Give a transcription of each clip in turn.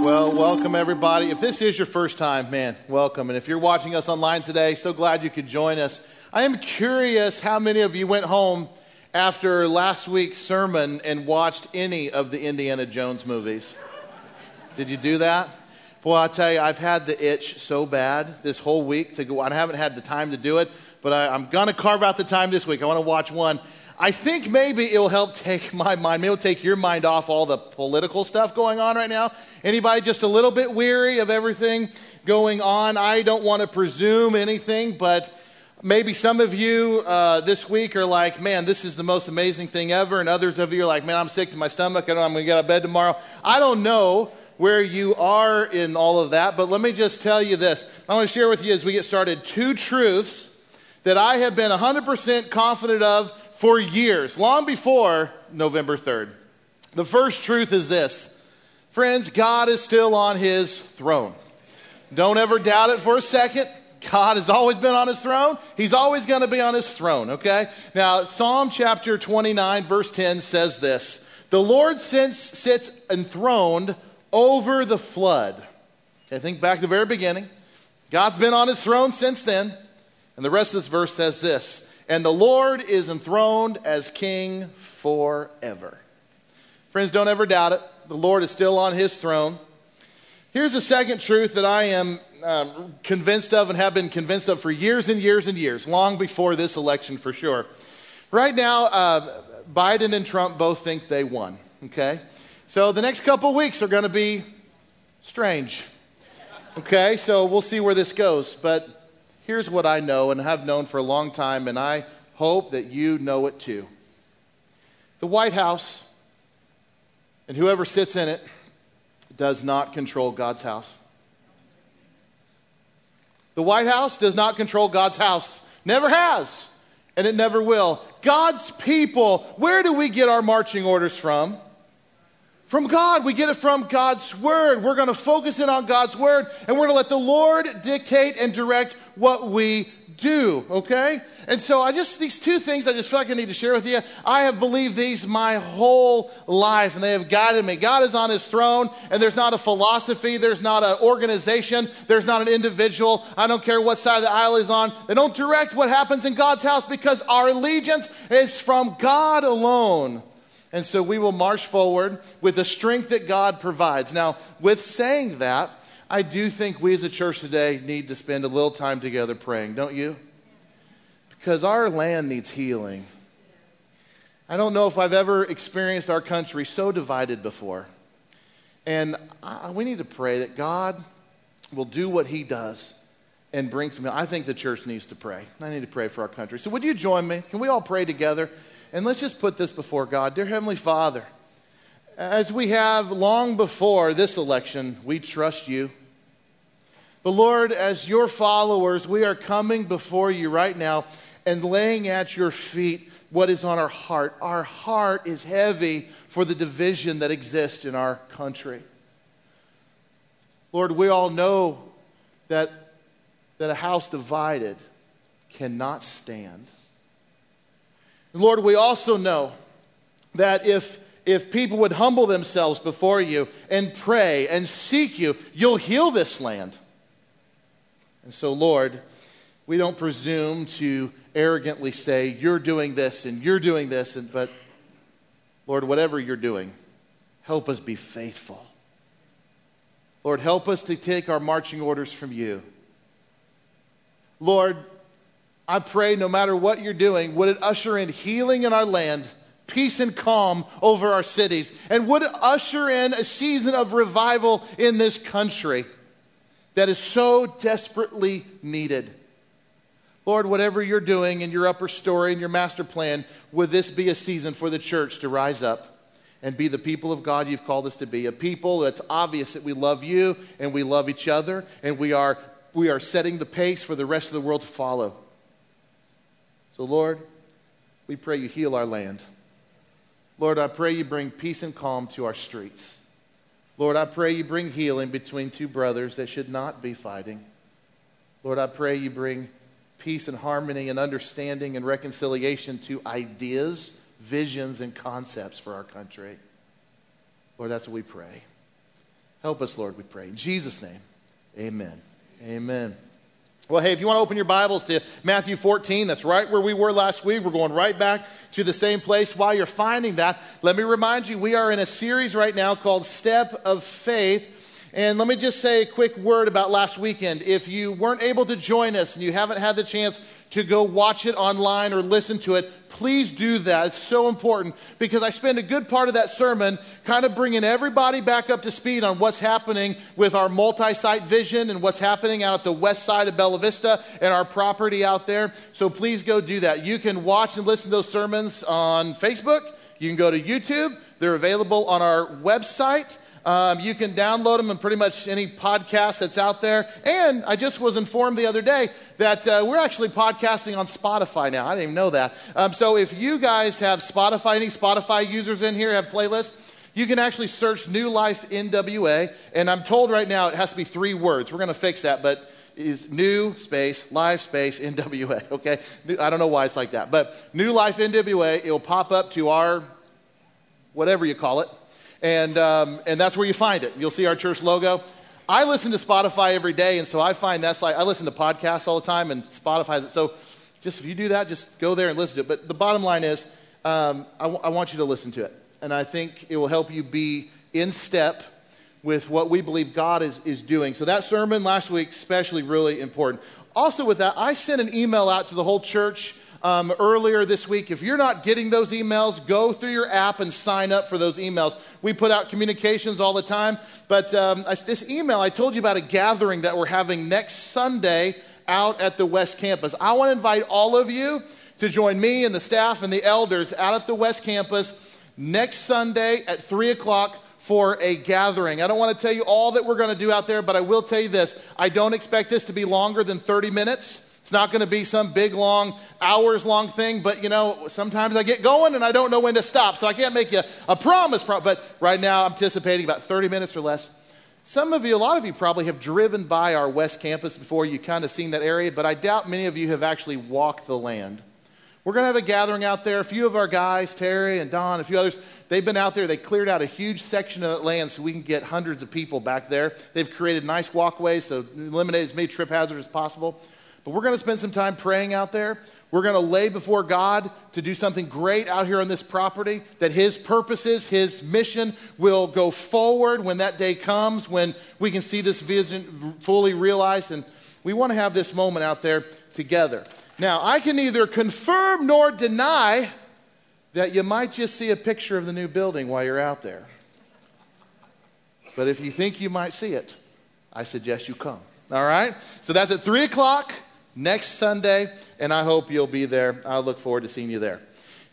Well, welcome everybody. If this is your first time, man, welcome. And if you're watching us online today, so glad you could join us. I am curious how many of you went home after last week's sermon and watched any of the Indiana Jones movies. Did you do that? Boy, I tell you, I've had the itch so bad this whole week to go. I haven't had the time to do it, but I, I'm going to carve out the time this week. I want to watch one. I think maybe it will help take my mind, maybe it'll take your mind off all the political stuff going on right now. Anybody just a little bit weary of everything going on? I don't want to presume anything, but maybe some of you uh, this week are like, man, this is the most amazing thing ever. And others of you are like, man, I'm sick to my stomach. I don't know I'm going to get out of bed tomorrow. I don't know where you are in all of that, but let me just tell you this. I want to share with you as we get started two truths that I have been 100% confident of for years, long before November 3rd. The first truth is this friends, God is still on his throne. Don't ever doubt it for a second. God has always been on his throne. He's always going to be on his throne, okay? Now, Psalm chapter 29, verse 10 says this The Lord sits, enthroned over the flood. Okay, think back to the very beginning. God's been on his throne since then. And the rest of this verse says this and the Lord is enthroned as king forever. Friends, don't ever doubt it. The Lord is still on his throne. Here's the second truth that I am um, convinced of and have been convinced of for years and years and years, long before this election for sure. Right now, uh, Biden and Trump both think they won, okay? So the next couple weeks are going to be strange, okay? So we'll see where this goes. But here's what I know and have known for a long time, and I hope that you know it too. The White House and whoever sits in it does not control God's house. The White House does not control God's house, never has, and it never will. God's people, where do we get our marching orders from? From God. We get it from God's Word. We're going to focus in on God's Word and we're going to let the Lord dictate and direct what we do, okay? And so I just, these two things I just feel like I need to share with you. I have believed these my whole life and they have guided me. God is on his throne and there's not a philosophy, there's not an organization, there's not an individual. I don't care what side of the aisle is on. They don't direct what happens in God's house because our allegiance is from God alone. And so we will march forward with the strength that God provides. Now, with saying that, I do think we as a church today need to spend a little time together praying, don't you? Because our land needs healing. I don't know if I've ever experienced our country so divided before. And I, we need to pray that God will do what He does and bring some. I think the church needs to pray. I need to pray for our country. So, would you join me? Can we all pray together? And let's just put this before God. Dear Heavenly Father, as we have long before this election, we trust you. But Lord, as your followers, we are coming before you right now and laying at your feet what is on our heart. Our heart is heavy for the division that exists in our country. Lord, we all know that, that a house divided cannot stand. Lord, we also know that if, if people would humble themselves before you and pray and seek you, you'll heal this land. And so, Lord, we don't presume to arrogantly say, You're doing this and you're doing this, and, but Lord, whatever you're doing, help us be faithful. Lord, help us to take our marching orders from you. Lord, I pray no matter what you're doing, would it usher in healing in our land, peace and calm over our cities, and would it usher in a season of revival in this country that is so desperately needed. Lord, whatever you're doing in your upper story and your master plan, would this be a season for the church to rise up and be the people of God you've called us to be? A people that's obvious that we love you and we love each other and we are, we are setting the pace for the rest of the world to follow. So, Lord, we pray you heal our land. Lord, I pray you bring peace and calm to our streets. Lord, I pray you bring healing between two brothers that should not be fighting. Lord, I pray you bring peace and harmony and understanding and reconciliation to ideas, visions, and concepts for our country. Lord, that's what we pray. Help us, Lord, we pray. In Jesus' name, amen. Amen. Well, hey, if you want to open your Bibles to Matthew 14, that's right where we were last week. We're going right back to the same place. While you're finding that, let me remind you we are in a series right now called Step of Faith. And let me just say a quick word about last weekend. If you weren't able to join us and you haven't had the chance to go watch it online or listen to it, please do that. It's so important because I spend a good part of that sermon kind of bringing everybody back up to speed on what's happening with our multi site vision and what's happening out at the west side of Bella Vista and our property out there. So please go do that. You can watch and listen to those sermons on Facebook. You can go to YouTube. They're available on our website. Um, you can download them in pretty much any podcast that's out there. And I just was informed the other day that uh, we're actually podcasting on Spotify now. I didn't even know that. Um, so if you guys have Spotify, any Spotify users in here have playlists, you can actually search New Life NWA. And I'm told right now it has to be three words. We're going to fix that, but is new space life space NWA. Okay, I don't know why it's like that, but New Life NWA. It'll pop up to our whatever you call it and, um, and that's where you find it. You'll see our church logo. I listen to Spotify every day, and so I find that's like, I listen to podcasts all the time, and Spotify has it. So just if you do that, just go there and listen to it. But the bottom line is, um, I, w- I want you to listen to it. And I think it will help you be in step with what we believe God is, is doing. So that sermon last week, especially really important. Also, with that, I sent an email out to the whole church um, earlier this week. If you're not getting those emails, go through your app and sign up for those emails. We put out communications all the time. But um, this email, I told you about a gathering that we're having next Sunday out at the West Campus. I want to invite all of you to join me and the staff and the elders out at the West Campus next Sunday at 3 o'clock for a gathering. I don't want to tell you all that we're going to do out there, but I will tell you this. I don't expect this to be longer than 30 minutes. It's not going to be some big, long, hours long thing, but you know, sometimes I get going and I don't know when to stop, so I can't make you a promise. But right now, I'm anticipating about 30 minutes or less. Some of you, a lot of you probably have driven by our West Campus before. You kind of seen that area, but I doubt many of you have actually walked the land. We're going to have a gathering out there. A few of our guys, Terry and Don, a few others, they've been out there. They cleared out a huge section of that land so we can get hundreds of people back there. They've created nice walkways so eliminate as many trip hazards as possible. But we're going to spend some time praying out there. We're going to lay before God to do something great out here on this property, that His purposes, His mission will go forward when that day comes, when we can see this vision fully realized. And we want to have this moment out there together. Now, I can neither confirm nor deny that you might just see a picture of the new building while you're out there. But if you think you might see it, I suggest you come. All right? So that's at 3 o'clock next Sunday, and I hope you'll be there. I look forward to seeing you there.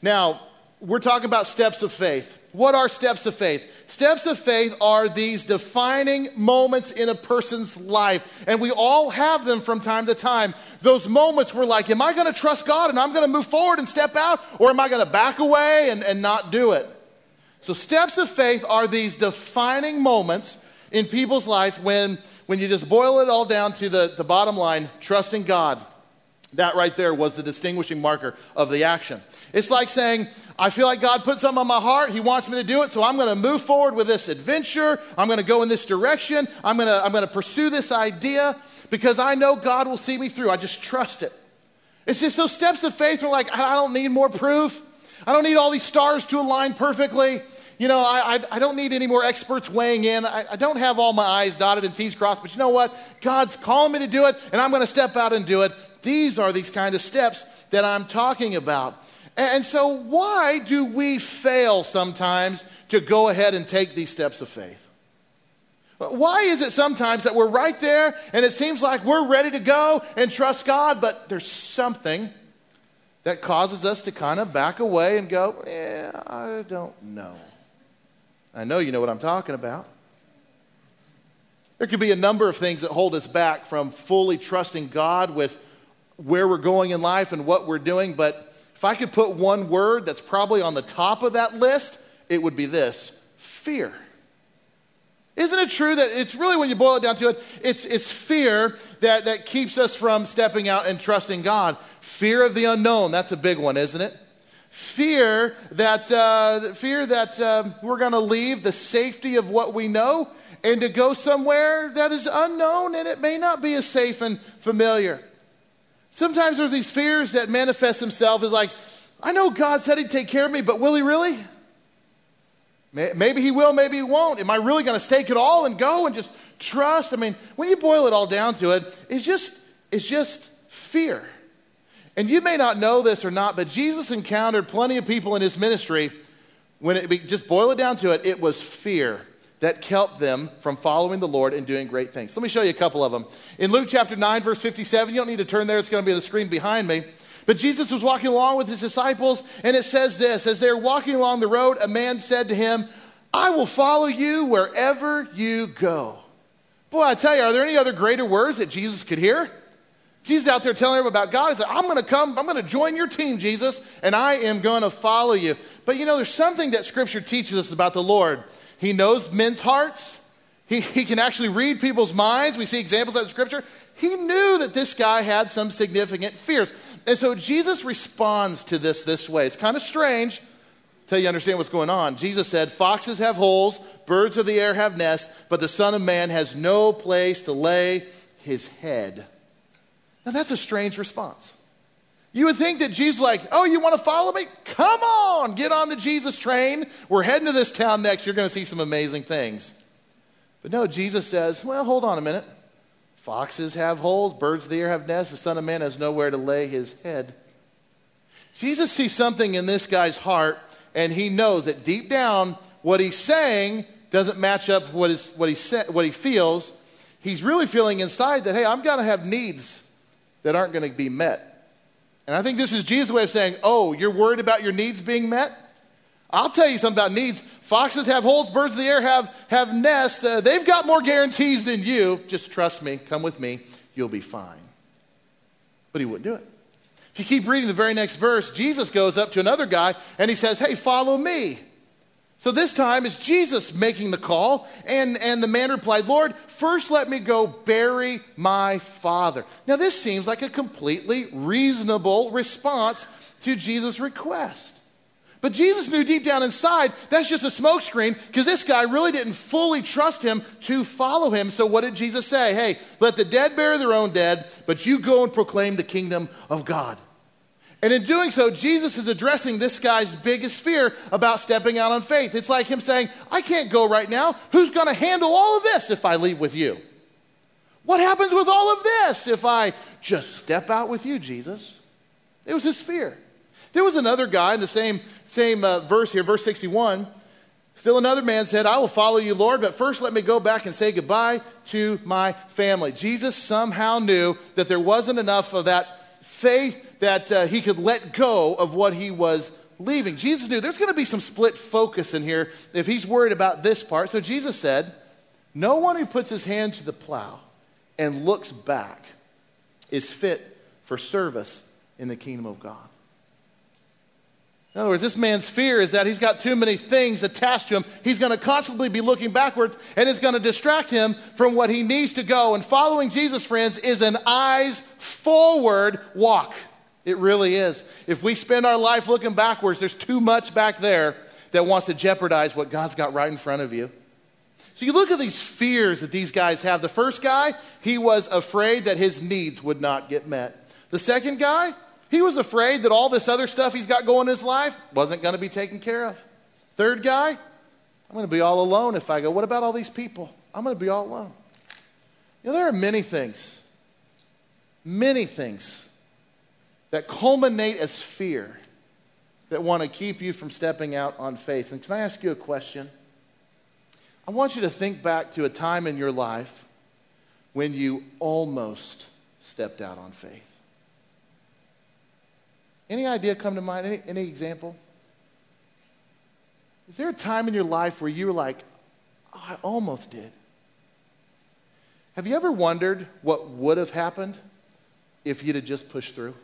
Now, we're talking about steps of faith. What are steps of faith? Steps of faith are these defining moments in a person's life, and we all have them from time to time. Those moments where, like, am I going to trust God and I'm going to move forward and step out, or am I going to back away and, and not do it? So, steps of faith are these defining moments in people's life when when you just boil it all down to the, the bottom line, trusting God, that right there was the distinguishing marker of the action. It's like saying, I feel like God put something on my heart. He wants me to do it, so I'm going to move forward with this adventure. I'm going to go in this direction. I'm going to, I'm going to pursue this idea because I know God will see me through. I just trust it. It's just those steps of faith are like, I don't need more proof. I don't need all these stars to align perfectly you know, I, I, I, don't need any more experts weighing in. I, I don't have all my I's dotted and T's crossed, but you know what? God's calling me to do it, and I'm going to step out and do it. These are these kind of steps that I'm talking about. And, so, why do we fail sometimes to go ahead and take these steps of faith? Why is it sometimes that we're right there and it seems like we're ready to go and trust God, but there's something that causes us to kind of back away and go, I don't know. I know you know what I'm talking about. There could be a number of things that hold us back from fully trusting God with where we're going in life and what we're doing, but if I could put one word that's probably on the top of that list, it would be this fear. Isn't it true that it's really, when you boil it down to it, it's, it's fear that, that keeps us from stepping out and trusting God? Fear of the unknown, that's a big one, isn't it? Fear that, uh, fear that uh, we're going to leave the safety of what we know and to go somewhere that is unknown and it may not be as safe and familiar. Sometimes there's these fears that manifest themselves as like, I know God said He'd take care of me, but will He really? Maybe he will, maybe he won't. Am I really going to stake it all and go and just trust? I mean, when you boil it all down to it, it's just, it's just fear. And you may not know this or not, but Jesus encountered plenty of people in his ministry. When it just boil it down to it, it was fear that kept them from following the Lord and doing great things. Let me show you a couple of them. In Luke chapter 9, verse 57, you don't need to turn there, it's going to be on the screen behind me. But Jesus was walking along with his disciples, and it says this As they're walking along the road, a man said to him, I will follow you wherever you go. Boy, I tell you, are there any other greater words that Jesus could hear? Jesus out there telling him about God. He said, I'm going to come, I'm going to join your team, Jesus, and I am going to follow you. But you know, there's something that Scripture teaches us about the Lord. He knows men's hearts, he, he can actually read people's minds. We see examples of Scripture. He knew that this guy had some significant fears. And so Jesus responds to this this way. It's kind of strange until you understand what's going on. Jesus said, Foxes have holes, birds of the air have nests, but the Son of Man has no place to lay his head. Now that's a strange response. You would think that Jesus, like, oh, you want to follow me? Come on, get on the Jesus train. We're heading to this town next. You're going to see some amazing things. But no, Jesus says, well, hold on a minute. Foxes have holes, birds of the air have nests, the Son of Man has nowhere to lay his head. Jesus sees something in this guy's heart, and he knows that deep down, what he's saying doesn't match up what, is, what, he, what he feels. He's really feeling inside that, hey, I'm going to have needs that aren't going to be met. And I think this is Jesus' way of saying, oh, you're worried about your needs being met? I'll tell you something about needs. Foxes have holes, birds of the air have, have nests. Uh, they've got more guarantees than you. Just trust me, come with me, you'll be fine. But he wouldn't do it. If you keep reading the very next verse, Jesus goes up to another guy and he says, Hey, follow me. So this time it's Jesus making the call, and, and the man replied, Lord, first let me go bury my father. Now, this seems like a completely reasonable response to Jesus' request. But Jesus knew deep down inside that's just a smokescreen because this guy really didn't fully trust him to follow him. So, what did Jesus say? Hey, let the dead bury their own dead, but you go and proclaim the kingdom of God. And in doing so, Jesus is addressing this guy's biggest fear about stepping out on faith. It's like him saying, I can't go right now. Who's going to handle all of this if I leave with you? What happens with all of this if I just step out with you, Jesus? It was his fear. There was another guy in the same, same uh, verse here, verse 61. Still another man said, I will follow you, Lord, but first let me go back and say goodbye to my family. Jesus somehow knew that there wasn't enough of that faith that uh, he could let go of what he was leaving. Jesus knew there's going to be some split focus in here if he's worried about this part. So Jesus said, No one who puts his hand to the plow and looks back is fit for service in the kingdom of God. In other words, this man's fear is that he's got too many things attached to him. He's going to constantly be looking backwards and it's going to distract him from what he needs to go. And following Jesus, friends, is an eyes forward walk. It really is. If we spend our life looking backwards, there's too much back there that wants to jeopardize what God's got right in front of you. So you look at these fears that these guys have. The first guy, he was afraid that his needs would not get met. The second guy, he was afraid that all this other stuff he's got going in his life wasn't going to be taken care of. Third guy, I'm going to be all alone if I go. What about all these people? I'm going to be all alone. You know, there are many things, many things that culminate as fear that want to keep you from stepping out on faith. And can I ask you a question? I want you to think back to a time in your life when you almost stepped out on faith. Any idea come to mind? Any, any example? Is there a time in your life where you were like, oh, I almost did? Have you ever wondered what would have happened if you'd have just pushed through?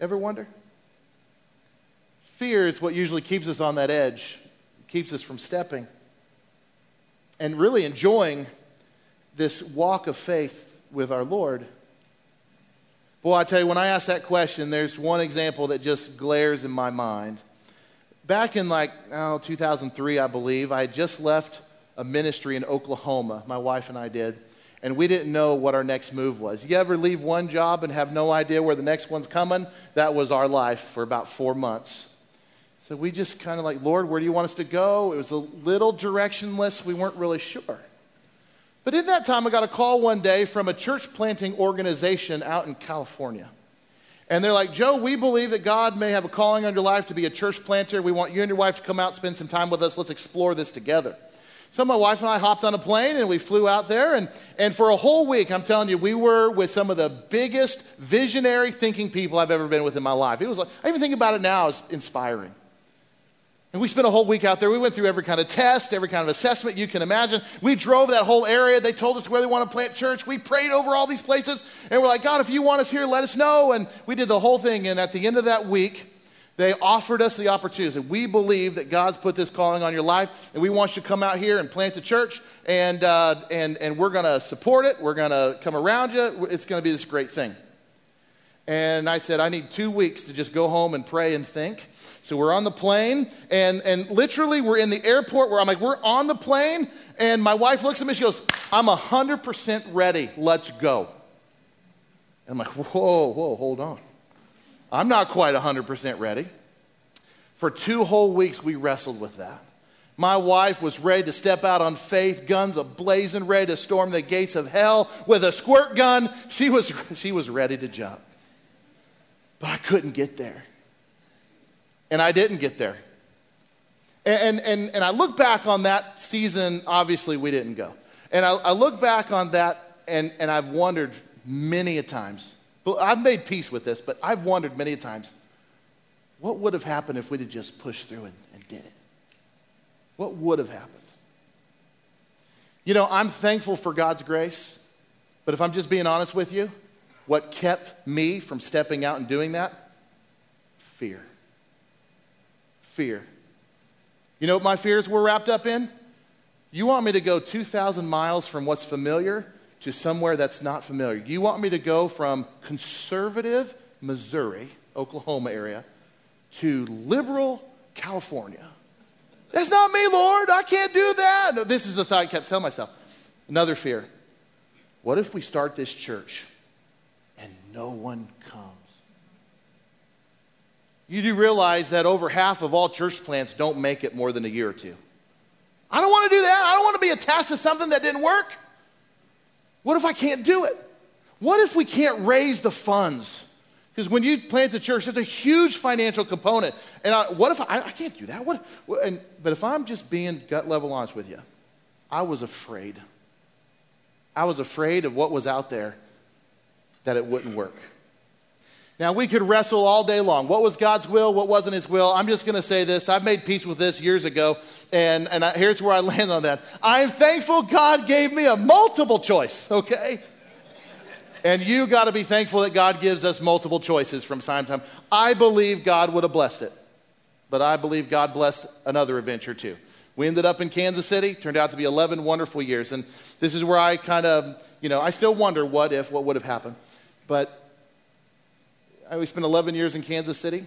Ever wonder? Fear is what usually keeps us on that edge, keeps us from stepping. and really enjoying this walk of faith with our Lord. Boy, I tell you, when I ask that question, there's one example that just glares in my mind. Back in like oh, 2003, I believe, I had just left a ministry in Oklahoma. My wife and I did. And we didn't know what our next move was. You ever leave one job and have no idea where the next one's coming? That was our life for about four months. So we just kind of like, Lord, where do you want us to go? It was a little directionless. We weren't really sure. But in that time, I got a call one day from a church planting organization out in California. And they're like, Joe, we believe that God may have a calling on your life to be a church planter. We want you and your wife to come out, spend some time with us. Let's explore this together. So my wife and I hopped on a plane and we flew out there. And, and for a whole week, I'm telling you, we were with some of the biggest visionary thinking people I've ever been with in my life. It was like, I even think about it now as inspiring. And we spent a whole week out there. We went through every kind of test, every kind of assessment you can imagine. We drove that whole area. They told us where they want to plant church. We prayed over all these places. And we're like, God, if you want us here, let us know. And we did the whole thing. And at the end of that week, they offered us the opportunity. We believe that God's put this calling on your life, and we want you to come out here and plant a church, and, uh, and, and we're going to support it. We're going to come around you. It's going to be this great thing. And I said, I need two weeks to just go home and pray and think. So we're on the plane, and, and literally we're in the airport where I'm like, we're on the plane, and my wife looks at me, she goes, I'm 100% ready, let's go. And I'm like, whoa, whoa, hold on. I'm not quite 100% ready. For two whole weeks, we wrestled with that. My wife was ready to step out on faith, guns ablazing, ready to storm the gates of hell with a squirt gun. She was, she was ready to jump. But I couldn't get there. And I didn't get there. And, and, and I look back on that season, obviously, we didn't go. And I, I look back on that, and, and I've wondered many a times. I've made peace with this, but I've wondered many a times what would have happened if we'd have just pushed through and, and did it? What would have happened? You know, I'm thankful for God's grace, but if I'm just being honest with you, what kept me from stepping out and doing that? Fear fear. You know what my fears were wrapped up in? You want me to go 2,000 miles from what's familiar to somewhere that's not familiar. You want me to go from conservative Missouri, Oklahoma area, to liberal California. That's not me, Lord. I can't do that. No, this is the thought I kept telling myself. Another fear. What if we start this church and no one comes? You do realize that over half of all church plants don't make it more than a year or two. I don't want to do that. I don't want to be attached to something that didn't work. What if I can't do it? What if we can't raise the funds? Because when you plant a church, there's a huge financial component. And I, what if I, I, can't do that? What, and, but if I'm just being gut level honest with you, I was afraid. I was afraid of what was out there that it wouldn't work. Now, we could wrestle all day long. What was God's will? What wasn't His will? I'm just going to say this. I've made peace with this years ago, and, and I, here's where I land on that. I'm thankful God gave me a multiple choice, okay? And you got to be thankful that God gives us multiple choices from time to time. I believe God would have blessed it, but I believe God blessed another adventure too. We ended up in Kansas City, turned out to be 11 wonderful years. And this is where I kind of, you know, I still wonder what if, what would have happened. But we spent 11 years in Kansas City.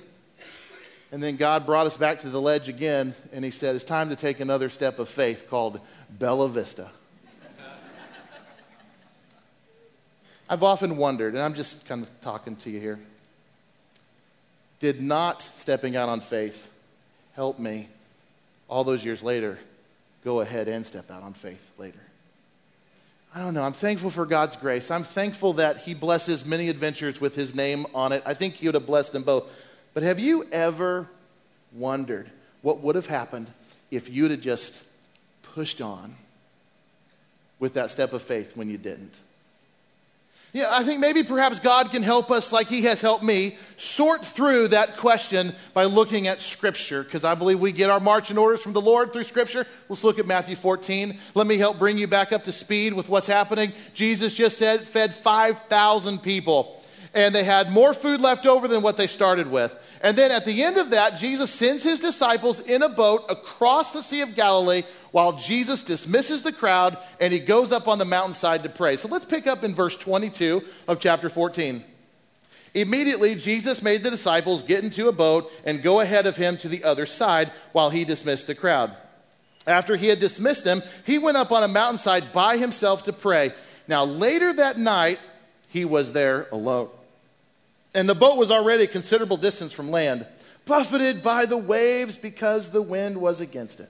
And then God brought us back to the ledge again, and He said, It's time to take another step of faith called Bella Vista. I've often wondered, and I'm just kind of talking to you here, did not stepping out on faith help me all those years later go ahead and step out on faith later? I don't know. I'm thankful for God's grace. I'm thankful that He blesses many adventures with His name on it. I think He would have blessed them both. But have you ever wondered what would have happened if you'd have just pushed on with that step of faith when you didn't? Yeah, I think maybe perhaps God can help us, like He has helped me, sort through that question by looking at Scripture, because I believe we get our marching orders from the Lord through Scripture. Let's look at Matthew 14. Let me help bring you back up to speed with what's happening. Jesus just said, fed 5,000 people and they had more food left over than what they started with. And then at the end of that, Jesus sends his disciples in a boat across the Sea of Galilee while Jesus dismisses the crowd and he goes up on the mountainside to pray. So let's pick up in verse 22 of chapter 14. Immediately, Jesus made the disciples get into a boat and go ahead of him to the other side while he dismissed the crowd. After he had dismissed them, he went up on a mountainside by himself to pray. Now, later that night, he was there alone. And the boat was already a considerable distance from land, buffeted by the waves because the wind was against it.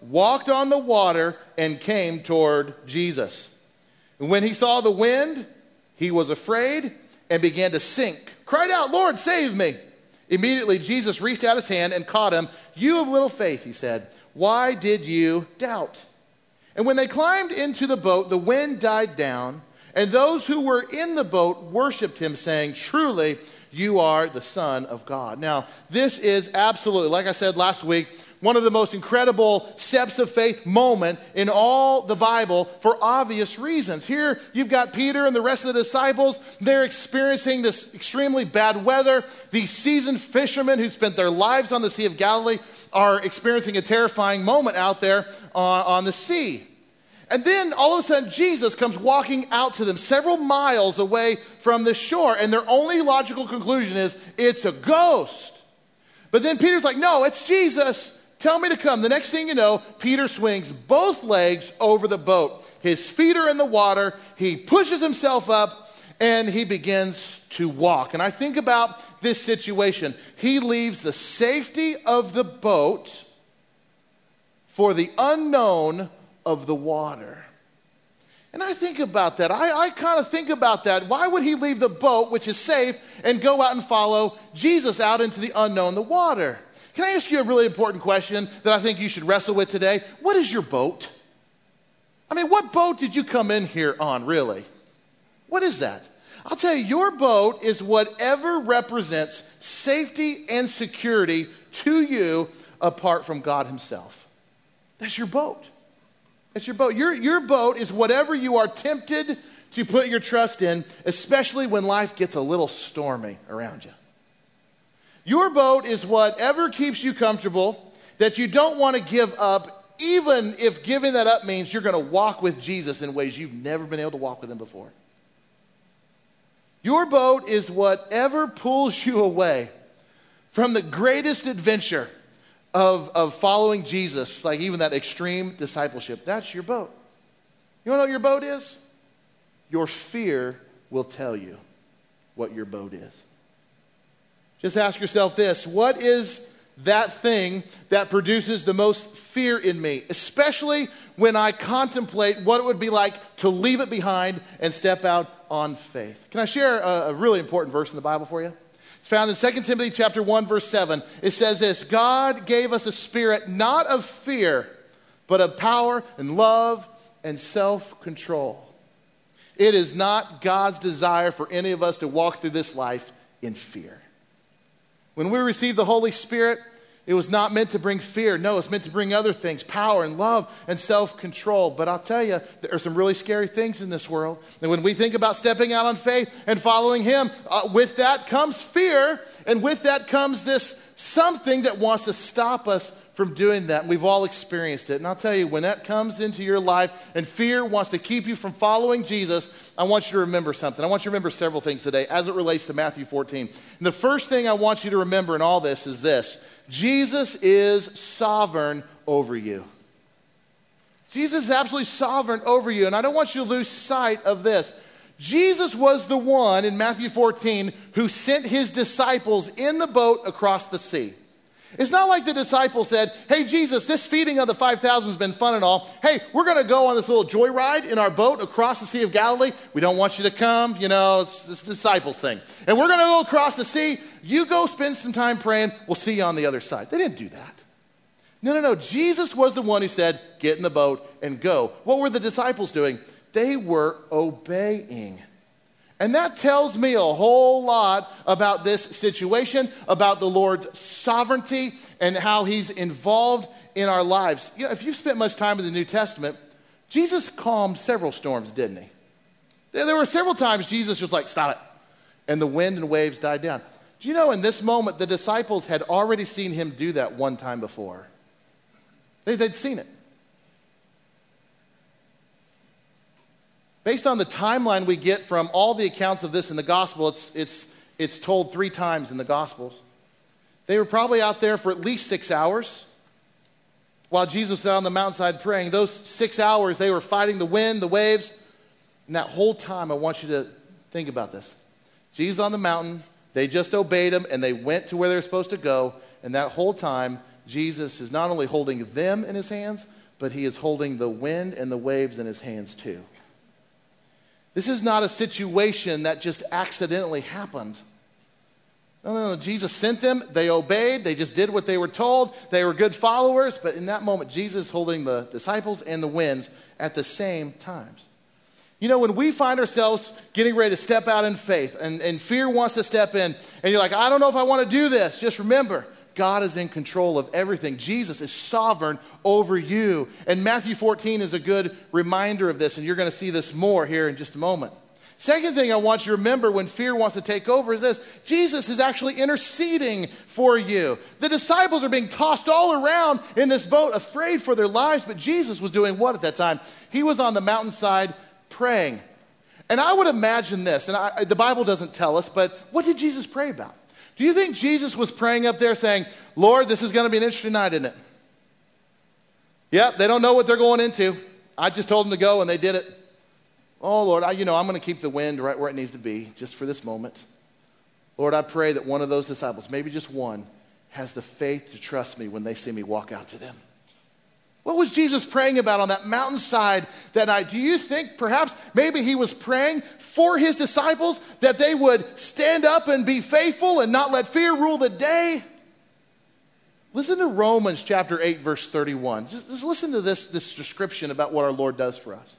walked on the water, and came toward Jesus. And when he saw the wind, he was afraid and began to sink. Cried out, Lord, save me. Immediately, Jesus reached out his hand and caught him. You of little faith, he said, why did you doubt? And when they climbed into the boat, the wind died down, and those who were in the boat worshiped him, saying, Truly, you are the Son of God. Now, this is absolutely, like I said last week, one of the most incredible steps of faith moment in all the Bible for obvious reasons. Here you've got Peter and the rest of the disciples. They're experiencing this extremely bad weather. These seasoned fishermen who spent their lives on the Sea of Galilee are experiencing a terrifying moment out there on, on the sea. And then all of a sudden, Jesus comes walking out to them several miles away from the shore, and their only logical conclusion is it's a ghost. But then Peter's like, no, it's Jesus. Tell me to come. The next thing you know, Peter swings both legs over the boat. His feet are in the water. He pushes himself up and he begins to walk. And I think about this situation. He leaves the safety of the boat for the unknown of the water. And I think about that. I, I kind of think about that. Why would he leave the boat, which is safe, and go out and follow Jesus out into the unknown, the water? Can I ask you a really important question that I think you should wrestle with today? What is your boat? I mean, what boat did you come in here on, really? What is that? I'll tell you, your boat is whatever represents safety and security to you apart from God Himself. That's your boat. That's your boat. Your, your boat is whatever you are tempted to put your trust in, especially when life gets a little stormy around you. Your boat is whatever keeps you comfortable that you don't want to give up, even if giving that up means you're going to walk with Jesus in ways you've never been able to walk with him before. Your boat is whatever pulls you away from the greatest adventure of, of following Jesus, like even that extreme discipleship. That's your boat. You want to know what your boat is? Your fear will tell you what your boat is. Just ask yourself this what is that thing that produces the most fear in me, especially when I contemplate what it would be like to leave it behind and step out on faith? Can I share a, a really important verse in the Bible for you? It's found in 2 Timothy chapter 1 verse 7. It says this, God gave us a spirit not of fear, but of power and love and self-control. It is not God's desire for any of us to walk through this life in fear. When we receive the Holy Spirit, it was not meant to bring fear. No, it's meant to bring other things power and love and self control. But I'll tell you, there are some really scary things in this world. And when we think about stepping out on faith and following Him, uh, with that comes fear. And with that comes this something that wants to stop us from doing that. And We've all experienced it. And I'll tell you, when that comes into your life and fear wants to keep you from following Jesus, I want you to remember something. I want you to remember several things today as it relates to Matthew 14. And the first thing I want you to remember in all this is this Jesus is sovereign over you. Jesus is absolutely sovereign over you. And I don't want you to lose sight of this. Jesus was the one in Matthew 14 who sent his disciples in the boat across the sea. It's not like the disciples said, Hey, Jesus, this feeding of the 5,000 has been fun and all. Hey, we're going to go on this little joyride in our boat across the Sea of Galilee. We don't want you to come. You know, it's this disciples thing. And we're going to go across the sea. You go spend some time praying. We'll see you on the other side. They didn't do that. No, no, no. Jesus was the one who said, Get in the boat and go. What were the disciples doing? they were obeying. And that tells me a whole lot about this situation, about the Lord's sovereignty, and how He's involved in our lives. You know, if you've spent much time in the New Testament, Jesus calmed several storms, didn't He? There were several times Jesus was like, Stop it. And the wind and waves died down. Do you know in this moment, the disciples had already seen Him do that one time before? They, they'd seen it. Based on the timeline we get from all the accounts of this in the gospel, it's, it's, it's told three times in the gospels. They were probably out there for at least six hours while Jesus was on the mountainside praying. Those six hours, they were fighting the wind, the waves. And that whole time, I want you to think about this. Jesus on the mountain, they just obeyed him and they went to where they were supposed to go. And that whole time, Jesus is not only holding them in his hands, but he is holding the wind and the waves in his hands too. This is not a situation that just accidentally happened. No, no, no. Jesus sent them. They obeyed. They just did what they were told. They were good followers. But in that moment, Jesus holding the disciples and the winds at the same times. You know, when we find ourselves getting ready to step out in faith and, and fear wants to step in, and you're like, I don't know if I want to do this, just remember, God is in control of everything. Jesus is sovereign over you. And Matthew 14 is a good reminder of this, and you're going to see this more here in just a moment. Second thing I want you to remember when fear wants to take over is this Jesus is actually interceding for you. The disciples are being tossed all around in this boat, afraid for their lives, but Jesus was doing what at that time? He was on the mountainside praying. And I would imagine this, and I, the Bible doesn't tell us, but what did Jesus pray about? Do you think Jesus was praying up there saying, Lord, this is going to be an interesting night, isn't it? Yep, they don't know what they're going into. I just told them to go and they did it. Oh, Lord, I, you know, I'm going to keep the wind right where it needs to be just for this moment. Lord, I pray that one of those disciples, maybe just one, has the faith to trust me when they see me walk out to them. What was Jesus praying about on that mountainside that night? Do you think perhaps maybe he was praying for his disciples that they would stand up and be faithful and not let fear rule the day? Listen to Romans chapter 8, verse 31. Just, just listen to this, this description about what our Lord does for us.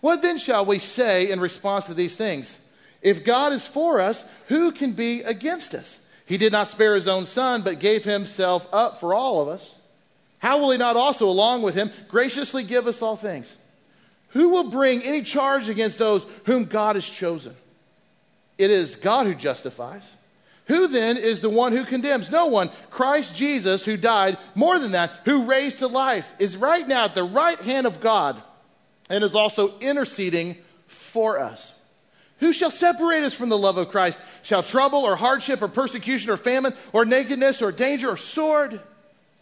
What then shall we say in response to these things? If God is for us, who can be against us? He did not spare his own son, but gave himself up for all of us how will he not also, along with him, graciously give us all things? Who will bring any charge against those whom God has chosen? It is God who justifies. Who then is the one who condemns? No one. Christ Jesus, who died, more than that, who raised to life, is right now at the right hand of God and is also interceding for us. Who shall separate us from the love of Christ? Shall trouble or hardship or persecution or famine or nakedness or danger or sword?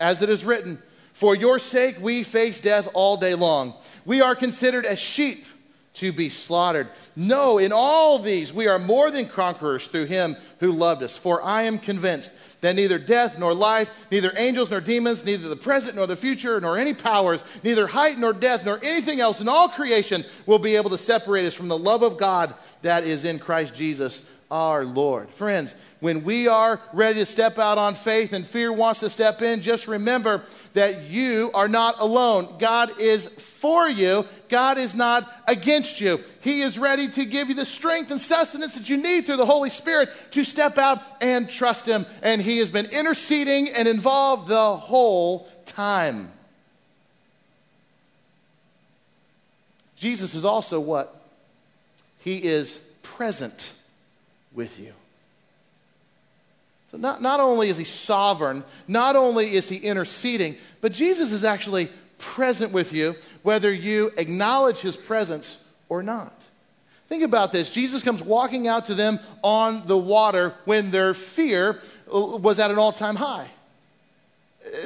As it is written, for your sake, we face death all day long. We are considered as sheep to be slaughtered. No, in all these, we are more than conquerors through him who loved us. For I am convinced that neither death nor life, neither angels nor demons, neither the present nor the future, nor any powers, neither height nor depth, nor anything else in all creation will be able to separate us from the love of God that is in Christ Jesus our Lord. Friends, when we are ready to step out on faith and fear wants to step in, just remember that you are not alone. God is for you, God is not against you. He is ready to give you the strength and sustenance that you need through the Holy Spirit to step out and trust Him. And He has been interceding and involved the whole time. Jesus is also what? He is present with you. So, not, not only is he sovereign, not only is he interceding, but Jesus is actually present with you, whether you acknowledge his presence or not. Think about this. Jesus comes walking out to them on the water when their fear uh, was at an all time high.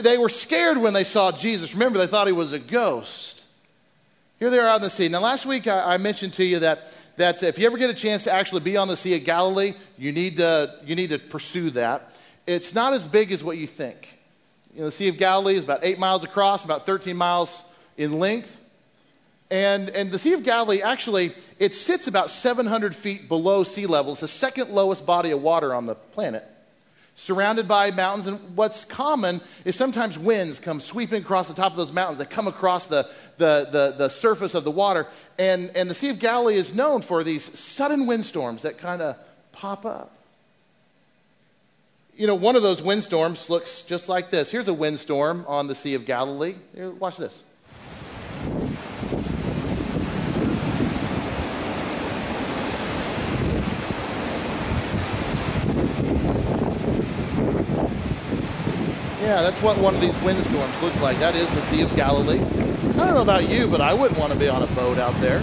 They were scared when they saw Jesus. Remember, they thought he was a ghost. Here they are out in the sea. Now, last week I, I mentioned to you that that if you ever get a chance to actually be on the Sea of Galilee, you need to, you need to pursue that. It's not as big as what you think. You know, the Sea of Galilee is about eight miles across, about 13 miles in length. And, and the Sea of Galilee actually, it sits about 700 feet below sea level. It's the second lowest body of water on the planet. Surrounded by mountains. And what's common is sometimes winds come sweeping across the top of those mountains. They come across the, the, the, the surface of the water. And, and the Sea of Galilee is known for these sudden windstorms that kind of pop up. You know, one of those windstorms looks just like this. Here's a windstorm on the Sea of Galilee. Here, watch this. Yeah, that's what one of these windstorms looks like. That is the Sea of Galilee. I don't know about you, but I wouldn't want to be on a boat out there.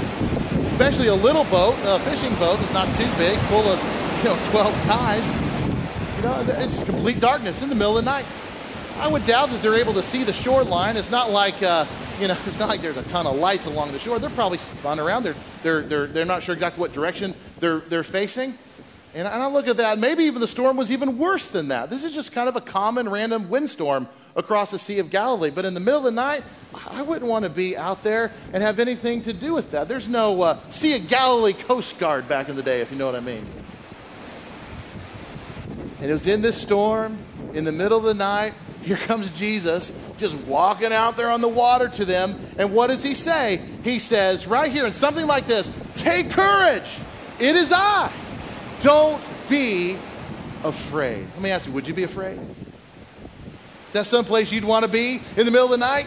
Especially a little boat, a fishing boat that's not too big, full of, you know, 12 guys. You know, it's complete darkness in the middle of the night. I would doubt that they're able to see the shoreline. It's not like, uh, you know, it's not like there's a ton of lights along the shore. They're probably spun around. They're, they're, they're, they're not sure exactly what direction they're, they're facing. And I look at that, maybe even the storm was even worse than that. This is just kind of a common random windstorm across the Sea of Galilee. But in the middle of the night, I wouldn't want to be out there and have anything to do with that. There's no uh, Sea of Galilee Coast Guard back in the day, if you know what I mean. And it was in this storm, in the middle of the night, here comes Jesus just walking out there on the water to them. And what does he say? He says, right here, in something like this Take courage, it is I. Don't be afraid. Let me ask you, would you be afraid? Is that someplace you'd want to be in the middle of the night?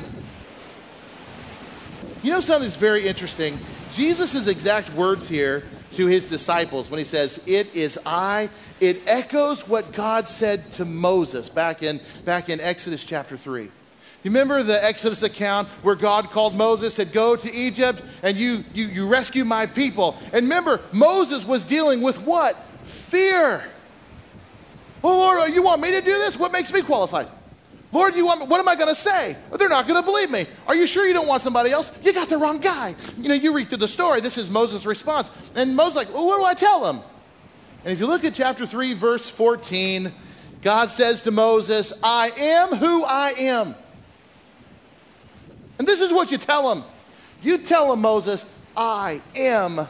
You know something that's very interesting? Jesus' exact words here to his disciples when he says, It is I, it echoes what God said to Moses back in, back in Exodus chapter 3. You remember the Exodus account where God called Moses, said, Go to Egypt and you, you, you rescue my people. And remember, Moses was dealing with what? Fear. Oh, Lord, you want me to do this? What makes me qualified? Lord, you want me, what am I going to say? They're not going to believe me. Are you sure you don't want somebody else? You got the wrong guy. You know, you read through the story. This is Moses' response. And Moses like, well, what do I tell him? And if you look at chapter 3, verse 14, God says to Moses, I am who I am. And this is what you tell him. You tell him, Moses, I am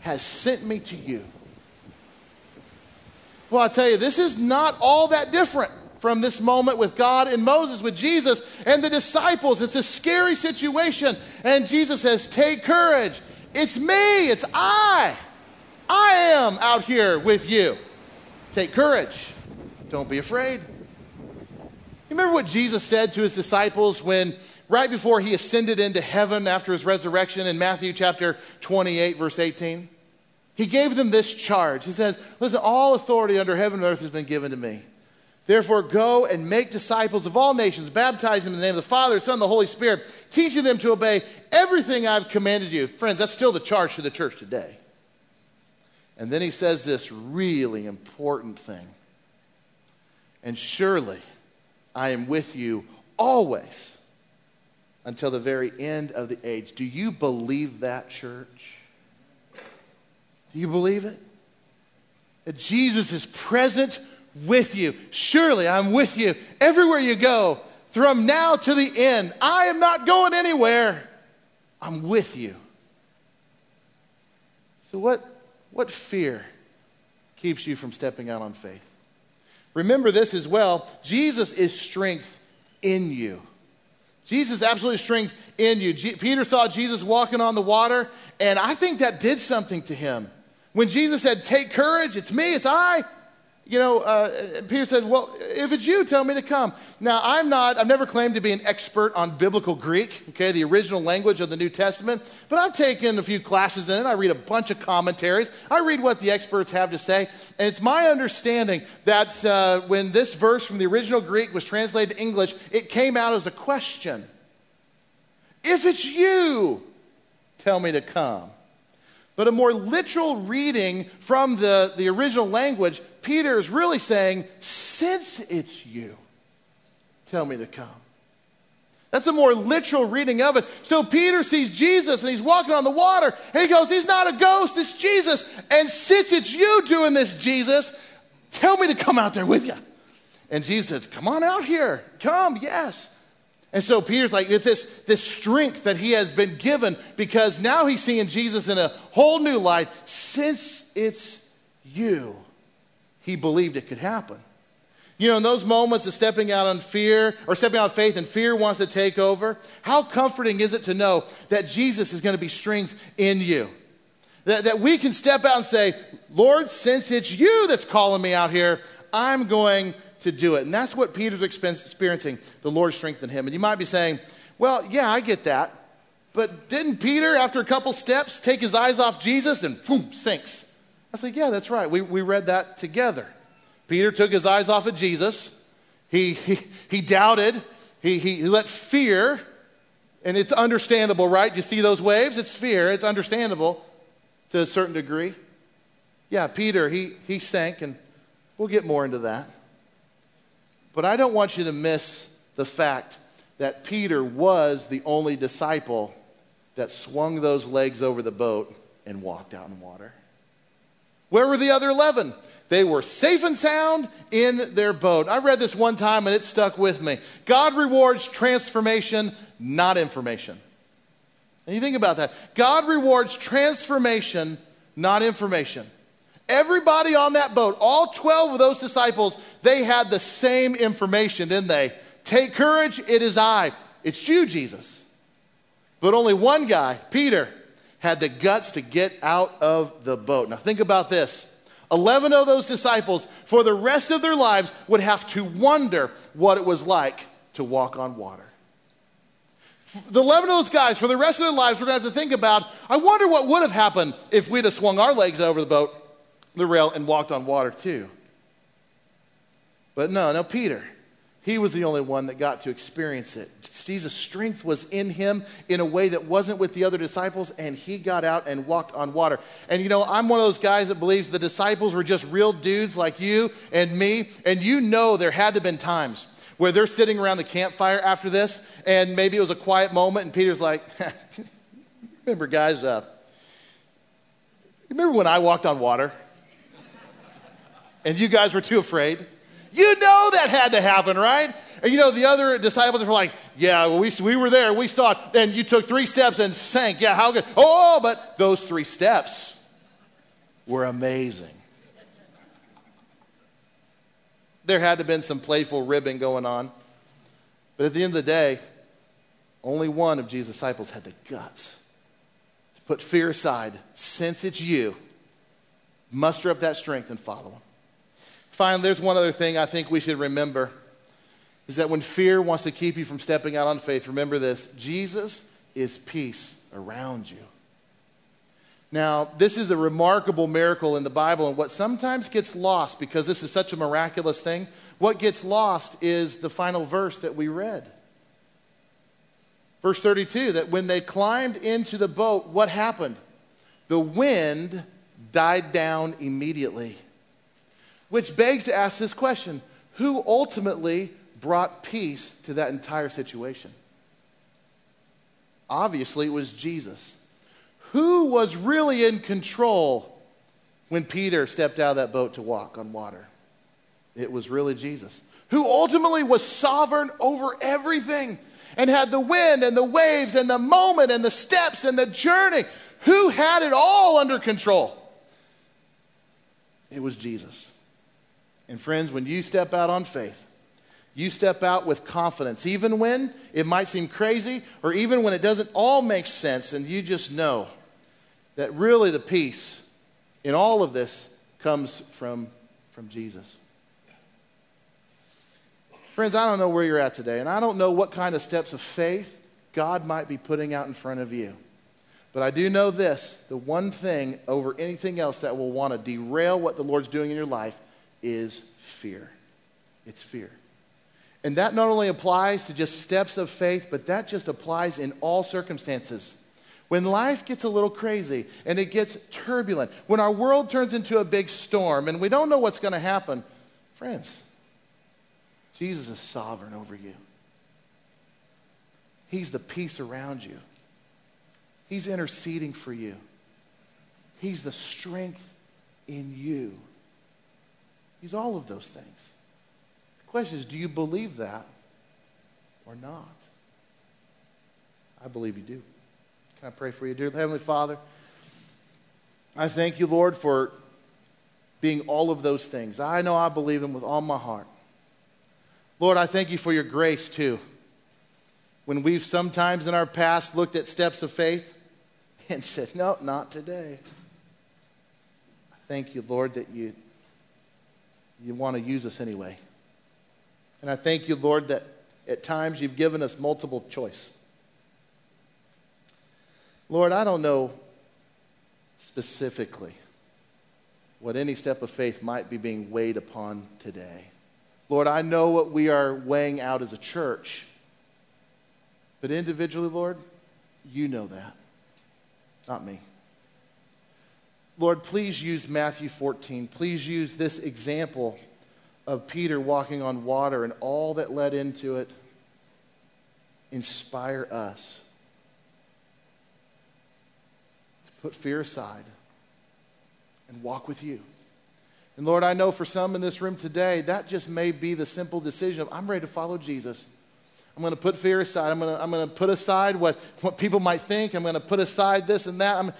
has sent me to you. Well, I tell you, this is not all that different from this moment with God and Moses, with Jesus and the disciples. It's a scary situation. And Jesus says, Take courage. It's me. It's I. I am out here with you. Take courage. Don't be afraid. You remember what Jesus said to his disciples when right before he ascended into heaven after his resurrection in Matthew chapter 28, verse 18. He gave them this charge. He says, Listen, all authority under heaven and earth has been given to me. Therefore, go and make disciples of all nations, baptize them in the name of the Father, Son, and the Holy Spirit, teaching them to obey everything I've commanded you. Friends, that's still the charge to the church today. And then he says this really important thing. And surely I am with you always until the very end of the age. Do you believe that, church? Do you believe it? That Jesus is present with you. Surely I'm with you everywhere you go, from now to the end. I am not going anywhere. I'm with you. So, what, what fear keeps you from stepping out on faith? Remember this as well Jesus is strength in you. Jesus absolutely strength in you. Peter saw Jesus walking on the water, and I think that did something to him. When Jesus said, Take courage, it's me, it's I, you know, uh, Peter said, Well, if it's you, tell me to come. Now, I'm not, I've never claimed to be an expert on biblical Greek, okay, the original language of the New Testament, but I've taken a few classes in it. I read a bunch of commentaries. I read what the experts have to say. And it's my understanding that uh, when this verse from the original Greek was translated to English, it came out as a question If it's you, tell me to come. But a more literal reading from the, the original language, Peter is really saying, Since it's you, tell me to come. That's a more literal reading of it. So Peter sees Jesus and he's walking on the water and he goes, He's not a ghost, it's Jesus. And since it's you doing this, Jesus, tell me to come out there with you. And Jesus says, Come on out here. Come, yes. And so Peter's like, this, this strength that he has been given, because now he's seeing Jesus in a whole new light. Since it's you, he believed it could happen. You know, in those moments of stepping out on fear or stepping out of faith and fear wants to take over, how comforting is it to know that Jesus is going to be strength in you? That, that we can step out and say, Lord, since it's you that's calling me out here, I'm going to do it. And that's what Peter's experiencing. The Lord strengthened him. And you might be saying, well, yeah, I get that. But didn't Peter, after a couple steps, take his eyes off Jesus and boom, sinks? I think, yeah, that's right. We, we read that together. Peter took his eyes off of Jesus. He, he, he doubted. He, he, he let fear, and it's understandable, right? You see those waves? It's fear. It's understandable to a certain degree. Yeah, Peter, he, he sank, and we'll get more into that. But I don't want you to miss the fact that Peter was the only disciple that swung those legs over the boat and walked out in water. Where were the other 11? They were safe and sound in their boat. I read this one time and it stuck with me. God rewards transformation, not information. And you think about that. God rewards transformation, not information. Everybody on that boat, all 12 of those disciples, they had the same information, didn't they? Take courage, it is I. It's you, Jesus. But only one guy, Peter, had the guts to get out of the boat. Now, think about this 11 of those disciples, for the rest of their lives, would have to wonder what it was like to walk on water. The 11 of those guys, for the rest of their lives, we're going to have to think about I wonder what would have happened if we'd have swung our legs over the boat, the rail, and walked on water too. But no, no, Peter. He was the only one that got to experience it. Jesus' strength was in him in a way that wasn't with the other disciples, and he got out and walked on water. And you know, I'm one of those guys that believes the disciples were just real dudes like you and me, and you know there had to have been times where they're sitting around the campfire after this, and maybe it was a quiet moment, and Peter's like, Remember, guys, uh, remember when I walked on water? And you guys were too afraid? You know that had to happen, right? And you know, the other disciples were like, yeah, well, we, we were there. We saw it. And you took three steps and sank. Yeah, how good? Oh, but those three steps were amazing. There had to have been some playful ribbing going on. But at the end of the day, only one of Jesus' disciples had the guts to put fear aside, since it's you, muster up that strength and follow him. Finally, there's one other thing I think we should remember is that when fear wants to keep you from stepping out on faith, remember this Jesus is peace around you. Now, this is a remarkable miracle in the Bible, and what sometimes gets lost because this is such a miraculous thing, what gets lost is the final verse that we read. Verse 32 that when they climbed into the boat, what happened? The wind died down immediately. Which begs to ask this question who ultimately brought peace to that entire situation? Obviously, it was Jesus. Who was really in control when Peter stepped out of that boat to walk on water? It was really Jesus. Who ultimately was sovereign over everything and had the wind and the waves and the moment and the steps and the journey. Who had it all under control? It was Jesus. And friends, when you step out on faith, you step out with confidence, even when it might seem crazy or even when it doesn't all make sense, and you just know that really the peace in all of this comes from, from Jesus. Friends, I don't know where you're at today, and I don't know what kind of steps of faith God might be putting out in front of you. But I do know this the one thing over anything else that will want to derail what the Lord's doing in your life is fear. It's fear. And that not only applies to just steps of faith, but that just applies in all circumstances. When life gets a little crazy and it gets turbulent, when our world turns into a big storm and we don't know what's going to happen, friends, Jesus is sovereign over you. He's the peace around you. He's interceding for you. He's the strength in you. He's all of those things. The question is do you believe that or not? I believe you do. Can I pray for you, dear Heavenly Father? I thank you, Lord, for being all of those things. I know I believe them with all my heart. Lord, I thank you for your grace too. When we've sometimes in our past looked at steps of faith and said, No, not today. I thank you, Lord, that you, you want to use us anyway. And I thank you, Lord, that at times you've given us multiple choice. Lord, I don't know specifically what any step of faith might be being weighed upon today. Lord, I know what we are weighing out as a church. But individually, Lord, you know that, not me. Lord, please use Matthew 14. Please use this example of Peter walking on water and all that led into it. Inspire us to put fear aside and walk with you. And Lord, I know for some in this room today, that just may be the simple decision of I'm ready to follow Jesus. I'm going to put fear aside. I'm going to, I'm going to put aside what, what people might think. I'm going to put aside this and that. I'm,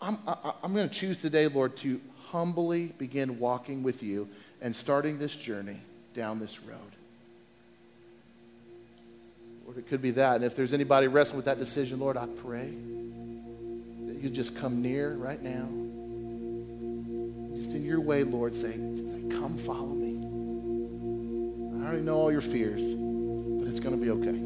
I'm, I'm going to choose today, Lord, to humbly begin walking with you and starting this journey down this road. Lord, it could be that. And if there's anybody wrestling with that decision, Lord, I pray that you just come near right now just in your way, Lord, say, Come follow me. I already know all your fears, but it's going to be okay.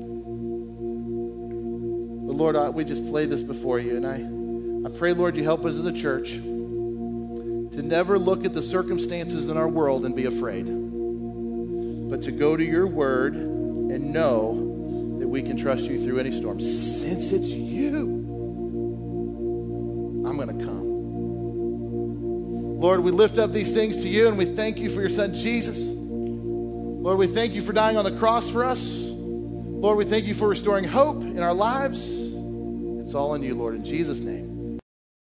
But Lord, I, we just play this before you, and I, I pray, Lord, you help us as a church to never look at the circumstances in our world and be afraid, but to go to your word and know that we can trust you through any storm. Since it's you, I'm going to come. Lord, we lift up these things to you and we thank you for your son Jesus. Lord, we thank you for dying on the cross for us. Lord, we thank you for restoring hope in our lives. It's all in you, Lord, in Jesus' name.